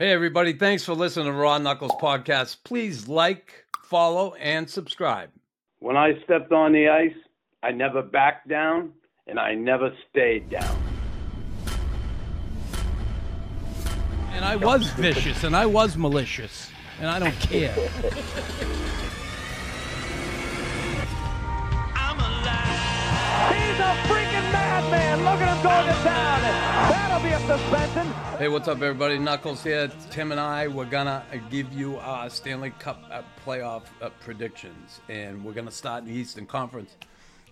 Hey, everybody. Thanks for listening to Raw Knuckles Podcast. Please like, follow, and subscribe. When I stepped on the ice, I never backed down and I never stayed down. And I was vicious and I was malicious, and I don't care. going to town. That'll be a suspension. Hey, what's up, everybody? Knuckles here. Tim and I, we're gonna give you our Stanley Cup uh, playoff uh, predictions, and we're gonna start in the Eastern Conference,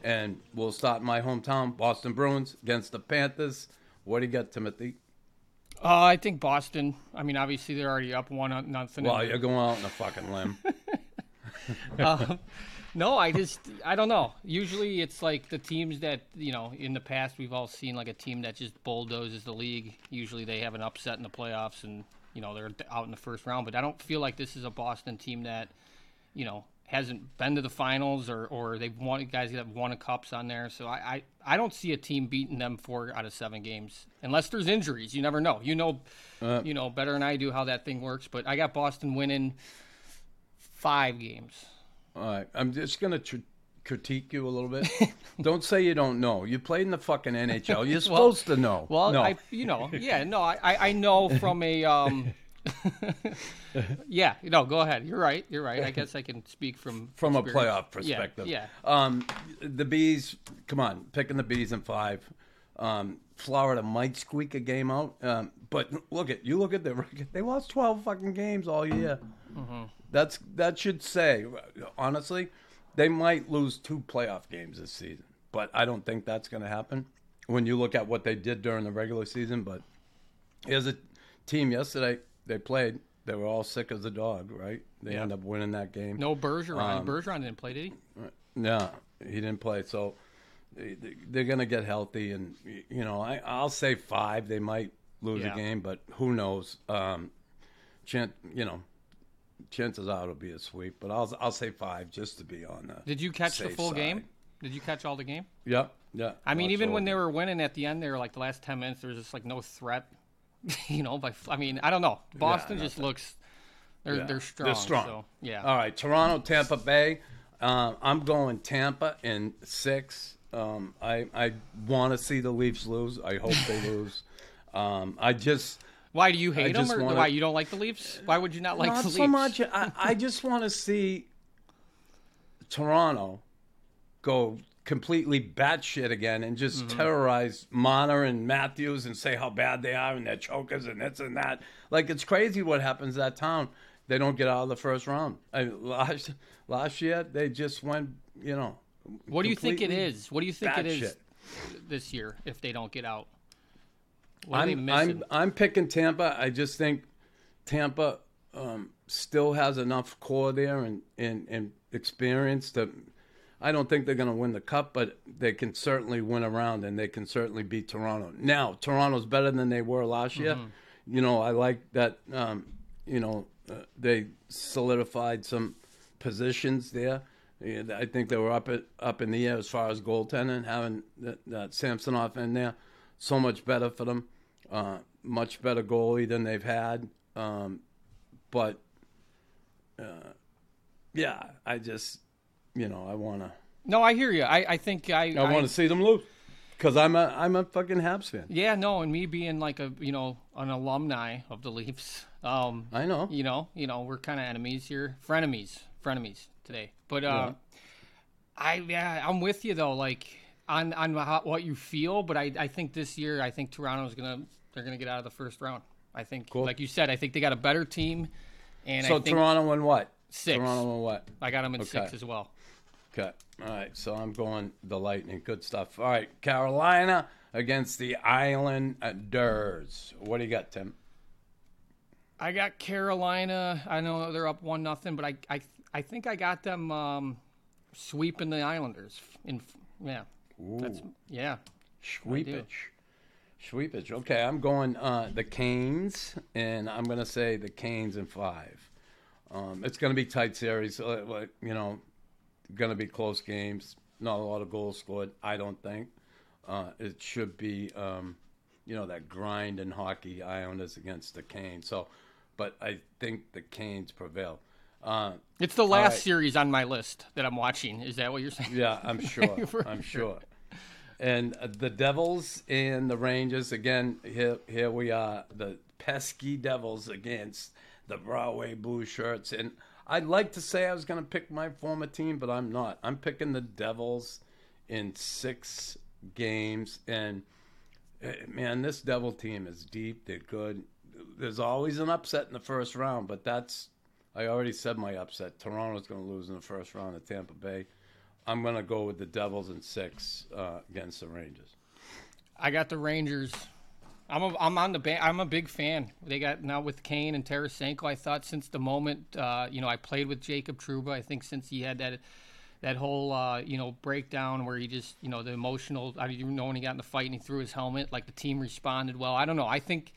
and we'll start in my hometown, Boston Bruins against the Panthers. What do you got, Timothy? Uh, I think Boston. I mean, obviously they're already up one uh, nothing. Well, you're going out on a fucking limb. Um, no, I just I don't know. Usually it's like the teams that you know in the past we've all seen like a team that just bulldozes the league. Usually they have an upset in the playoffs and you know they're out in the first round. But I don't feel like this is a Boston team that you know hasn't been to the finals or or they've won guys that have won a cups on there. So I, I I don't see a team beating them four out of seven games unless there's injuries. You never know. You know, you know better than I do how that thing works. But I got Boston winning five games. All right, I'm just gonna tr- critique you a little bit. don't say you don't know. You played in the fucking NHL. You're supposed to know. Well, no. I, you know, yeah, no, I, I I know from a, um, yeah, no, go ahead. You're right. You're right. I guess I can speak from from a playoff perspective. Yeah, Um, the bees. Come on, picking the bees in five. Um, Florida might squeak a game out, um, but look at you. Look at the record. They lost twelve fucking games all year. Mm-hmm. That's that should say honestly, they might lose two playoff games this season, but I don't think that's going to happen. When you look at what they did during the regular season, but here's a team yesterday. They played. They were all sick as a dog, right? They Yeah. end up winning that game. No Bergeron. Um, Bergeron didn't play, did he? No, he didn't play. So they're going to get healthy, and you know, I, I'll say five. They might lose Yeah. a game, but who knows? Um, you know, chances are it'll be a sweep. But I'll I'll say five just to be on the. Did you catch the full side. game? Did you catch all the game? Yep. Yeah. I mean, even when they were. winning at the end, they were like the last ten minutes. There was just like no threat. you know, by I mean, I don't know. Boston just looks. They're Yeah, they're strong. They're strong. So, yeah. All right, Toronto, Tampa Bay. Um, I'm going Tampa in six. Um, I I want to see the Leafs lose. I hope they lose. Um, I just Why do you hate them, or wanna- why you don't like the Leafs? Why would you not like not the so Leafs? much. I, I just want to see Toronto go completely batshit again and just Mm-hmm. terrorize Marner and Matthews and say how bad they are and they're chokers and this and that. Like it's crazy what happens to that town. They don't get out of the first round. I, last last year they just went. You know. What do you think it is? What do you think it is batshit. this year if they don't get out? What I'm? I'm I'm picking Tampa. I just think Tampa um, still has enough core there and, and, and experience to. I don't think they're going to win the cup, but they can certainly win around and they can certainly beat Toronto. Now Toronto's better than they were last year. Mm-hmm. You know, I like that. Um, you know, uh, they solidified some positions there. Yeah, I think they were up at, up in the air as far as goaltending, having that, that Samsonov in there, so much better for them. Uh, much better goalie than they've had. Um, but uh, yeah, I just you know I want to no, I hear you. I, I think I I want to see them lose because I'm a I'm a fucking Habs fan. Yeah, no, and me being like a you know an alumni of the Leafs, um, I know. you know, you know, we're kind of enemies here, frenemies, frenemies today. But uh, I yeah, I'm with you though, like on on how, what you feel. But I I think this year, I think Toronto's gonna they're gonna get out of the first round. I think, Cool. like you said, I think they got a better team, and So I think Toronto won what? Six. Toronto won what? I got them in six as well. Okay. All right. So I'm going the Lightning. Good stuff. All right. Carolina against the Islanders. What do you got, Tim? I got Carolina. I know they're up one nothing, but I I I think I got them um, sweeping the Islanders. In yeah, that's yeah. Sweepage. Sweepage. Okay, I'm going uh, the Canes, and I'm going to say the Canes in five. Um, it's going to be tight series. Uh, like, you know, going to be close games. Not a lot of goals scored. I don't think. Uh, it should be, um, you know, that grind in hockey. Islanders against the Canes. So but I think the Canes prevail. Uh, It's the last right. series on my list that I'm watching. Is that what you're saying? yeah, I'm sure. I'm sure. And uh, the Devils and the Rangers again. Here, here we are. The pesky Devils against the Broadway Blue Shirts. And I'd like to say I was going to pick my former team, but I'm not. I'm picking the Devils in six games. And eh, man, this Devil team is deep. They're good. There's always an upset in the first round, but that's I already said my upset. Toronto's going to lose in the first round at Tampa Bay. I'm going to go with the Devils in six uh, against the Rangers. I got the Rangers. I'm a, I'm on the ba- I'm a big fan. They got now with Kane and Tarasenko. I thought since the moment uh, you know I played with Jacob Trouba, I think since he had that that whole uh, you know breakdown where he just you know the emotional. I didn't even know when he got in the fight and he threw his helmet. Like the team responded well. I don't know. I think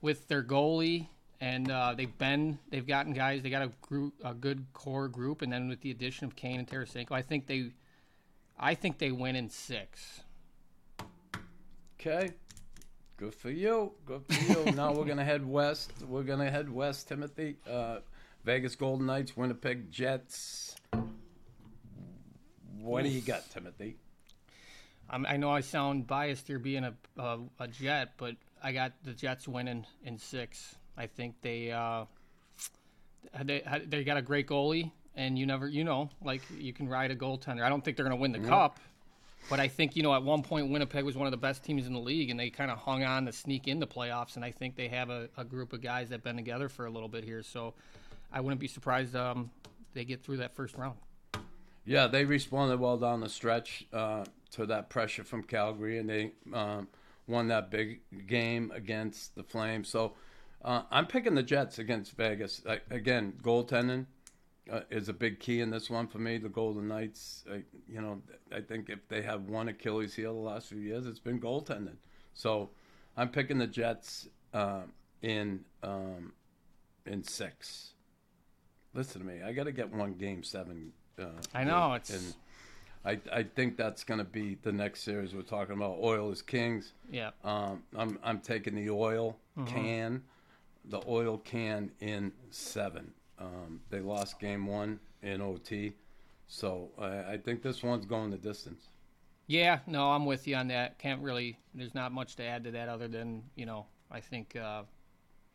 with their goalie and uh, they've been they've gotten guys. They got a group a good core group, and then with the addition of Kane and Tarasenko, I think they I think they win in six. Okay. Good for you. Good for you. now we're going to head west. We're going to head west, Timothy. Uh, Vegas Golden Knights, Winnipeg Jets. What do you got, Timothy? I'm, I know I sound biased here being a, a a Jet, but I got the Jets winning in six. I think they uh, they they got a great goalie, and you never you know like you can ride a goaltender. I don't think they're going to win the cup, but I think you know at one point Winnipeg was one of the best teams in the league, and they kind of hung on to sneak in the playoffs. And I think they have a, a group of guys that been together for a little bit here, so I wouldn't be surprised um, they get through that first round. Yeah, they responded well down the stretch uh, to that pressure from Calgary, and they um, won that big game against the Flames. So uh, I'm picking the Jets against Vegas. I, again, goaltending uh, is a big key in this one for me. The Golden Knights, I, you know, I think if they have one Achilles heel the last few years, it's been goaltending. So I'm picking the Jets uh, in um, in six. Listen to me. I got to get one game seven. Uh, I know, it's- and I I think that's going to be the next series we're talking about. Oilers Kings. Yeah. Um, I'm I'm taking the oil can, the oil can in seven. Um, they lost game one in OT, so I, I think this one's going the distance. Yeah, no, I'm with you on that. Can't really. There's not much to add to that other than you know. I think, uh,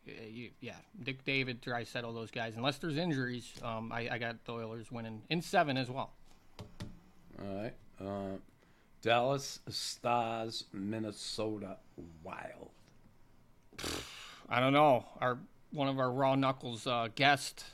you, yeah, Dick David, Draisaitl, those guys. Unless there's injuries, um, I, I got the Oilers winning in seven as well. All right, uh, Dallas Stars, Minnesota Wild. I don't know. Our one of our raw knuckles uh, guest.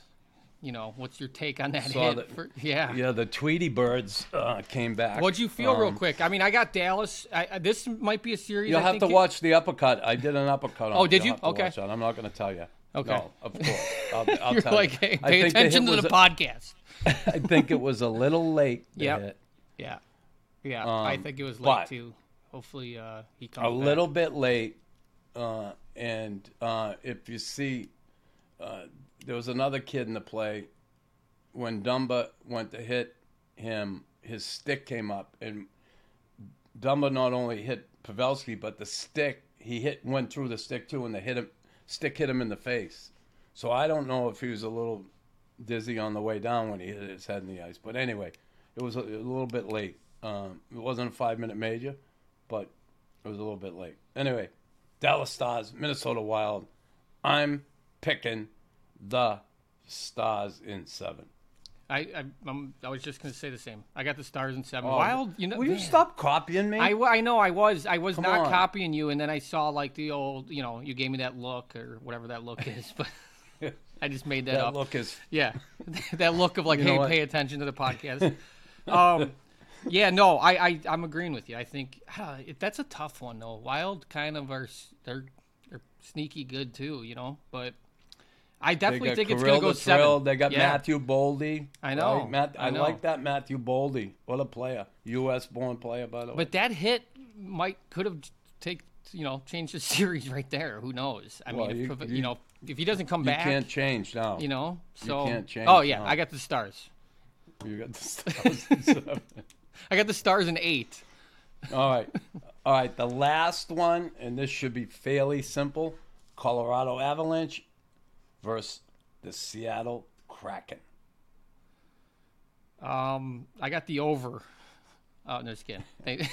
You know, what's your take on that Saw hit? that- for- yeah. Yeah, the Tweety Birds uh, came back. What'd you feel, real Um, quick? I mean, I got Dallas. I, I, this might be a series. You'll I have to it- watch the uppercut. I did an uppercut. On Oh, did you? Okay. I'm not going to tell you. Okay. No, of course. I'll, I'll You're tell like, you. hey, pay the attention to the a- podcast. I think it was a little late. the. Yeah, yeah. I Um, think it was late too. Hopefully, uh, he comes a back. little bit late. Uh, and uh, if you see, uh, there was another kid in the play. When Dumba went to hit him, his stick came up, and Dumba not only hit Pavelski, but the stick he hit went through the stick too, and the hit him stick hit him in the face. So I don't know if he was a little dizzy on the way down when he hit his head in the ice. But anyway, it was a, a little bit late. Um, it wasn't a five minute major, but it was a little bit late. Anyway, Dallas Stars, Minnesota Wild. I'm picking the Stars in seven. I I, I'm, I was just gonna say the same. I got the stars in seven. Oh, Wild, you know. Will you stop copying me? I, I know I was I was Come not on. copying you, and then I saw like the old you know you gave me that look or whatever that look is, but I just made that, that up. look is Yeah, that look of like, You hey, pay attention to the podcast. um, yeah, no, I, I I'm agreeing with you. I think uh, it, that's a tough one though. Wild kind of are they're they're sneaky good too, you know. But I definitely think it's gonna go the Thrill. seven. They got yeah. Matthew Boldy. I know, right? Matt, I I, know. like that Matthew Boldy. What a player. U.S. born player, by the way. But that hit might could have take you know changed the series right there. Who knows? I Well, mean, you- if, you, you- know, if he doesn't come you back, can't change now. you know. So can't change, Oh yeah. I got the stars. You got the Stars. I got the stars in eight. All right. All right. The last one, and this should be fairly simple Colorado Avalanche versus the Seattle Kraken. Um, I got the over. Oh, no, just kidding. They-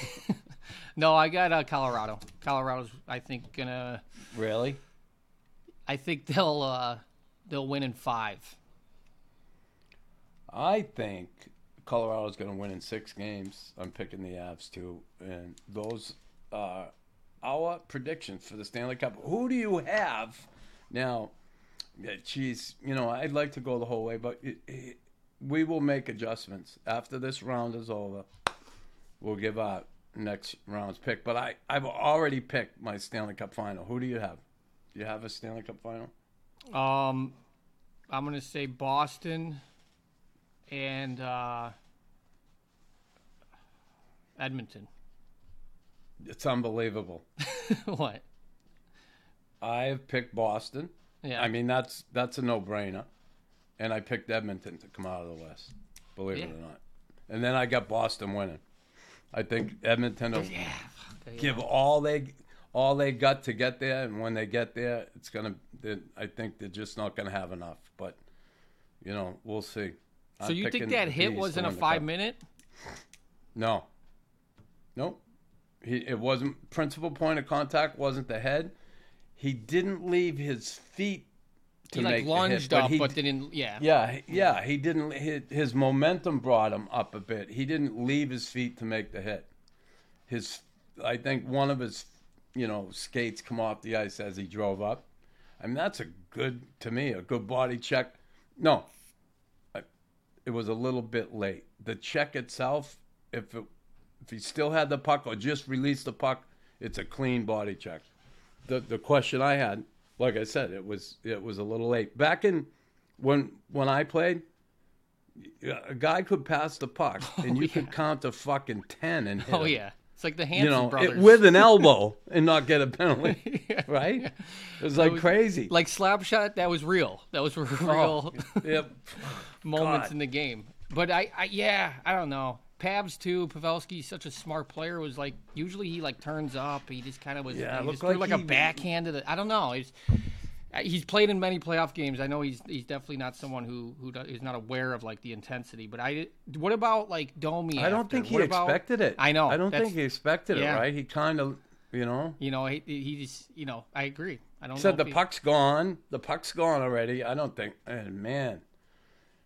no, I got uh, Colorado. Colorado's, I think, gonna. Really? I think they'll uh, they'll win in five. I think Colorado's going to win in six games. I'm picking the Avs too, and those are our predictions for the Stanley Cup. Who do you have now? Geez, you know I'd like to go the whole way, but it, it, we will make adjustments after this round is over. We'll give our next round's pick, but I I've already picked my Stanley Cup final. Who do you have? Do you have a Stanley Cup final? Um, I'm gonna say Boston and uh, Edmonton. It's unbelievable. what? I've picked Boston. Yeah. I mean, that's that's a no-brainer. And I picked Edmonton to come out of the West, believe it or not. And then I got Boston winning. I think Edmonton will yeah. give all they all they got to get there, and when they get there, it's gonna. I think they're just not gonna have enough. But you know, we'll see. So you think that hit wasn't a five minute? No. Nope. He it wasn't principal point of contact wasn't the head. He didn't leave his feet to He like lunged hit, up, he but didn't. Yeah. yeah, yeah, he didn't. His, his momentum brought him up a bit. He didn't leave his feet to make the hit. His, I think one of his, you know, skates come off the ice as he drove up. I mean, that's a good to me, a good body check. No, it was a little bit late. The check itself, if it, if he still had the puck or just released the puck, it's a clean body check. The the question I had, like I said, it was it was a little late. Back in when when I played, a guy could pass the puck oh, and you could count to fucking ten and oh, hit Oh him, yeah. It's like the Hanson you know, brothers. it, with an elbow and not get a penalty, right? It was like was- crazy. like slap shot. That was real. That was real Oh, yep. moments God. in the game. But I, I, yeah, I don't know. Pabs too. Pavelski's such a smart player. Was like usually he like turns up. He just kind of was. Yeah, he looked just threw like like, he- a backhand to the. I don't know. He's Uh, he's played in many playoff games. I know he's he's definitely not someone who who is not aware of like the intensity. But I what about like Domi? I don't after? think he What about- expected it. I know. I don't think he expected yeah. it. Right? He kind of, you know, You know, he, he just you know. I agree. I don't said the he- puck's gone. The puck's gone already. I don't think. And man,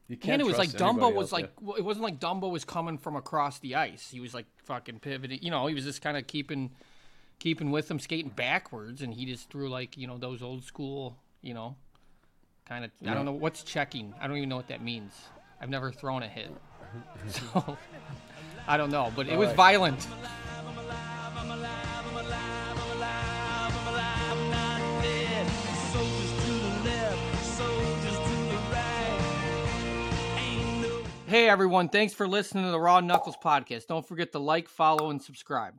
you can't. And it was like Dumba was like well, it wasn't like Dumba was coming from across the ice. He was like fucking pivoting. You know, he was just kind of keeping keeping with him, skating backwards, and he just threw like you know those old school, you know, kind of. I don't know what's checking. I don't even know what that means. I've never thrown a hit, so I don't know. But it was right. violent. Hey everyone, thanks for listening to the Raw Knuckles podcast. Don't forget to like, follow, and subscribe.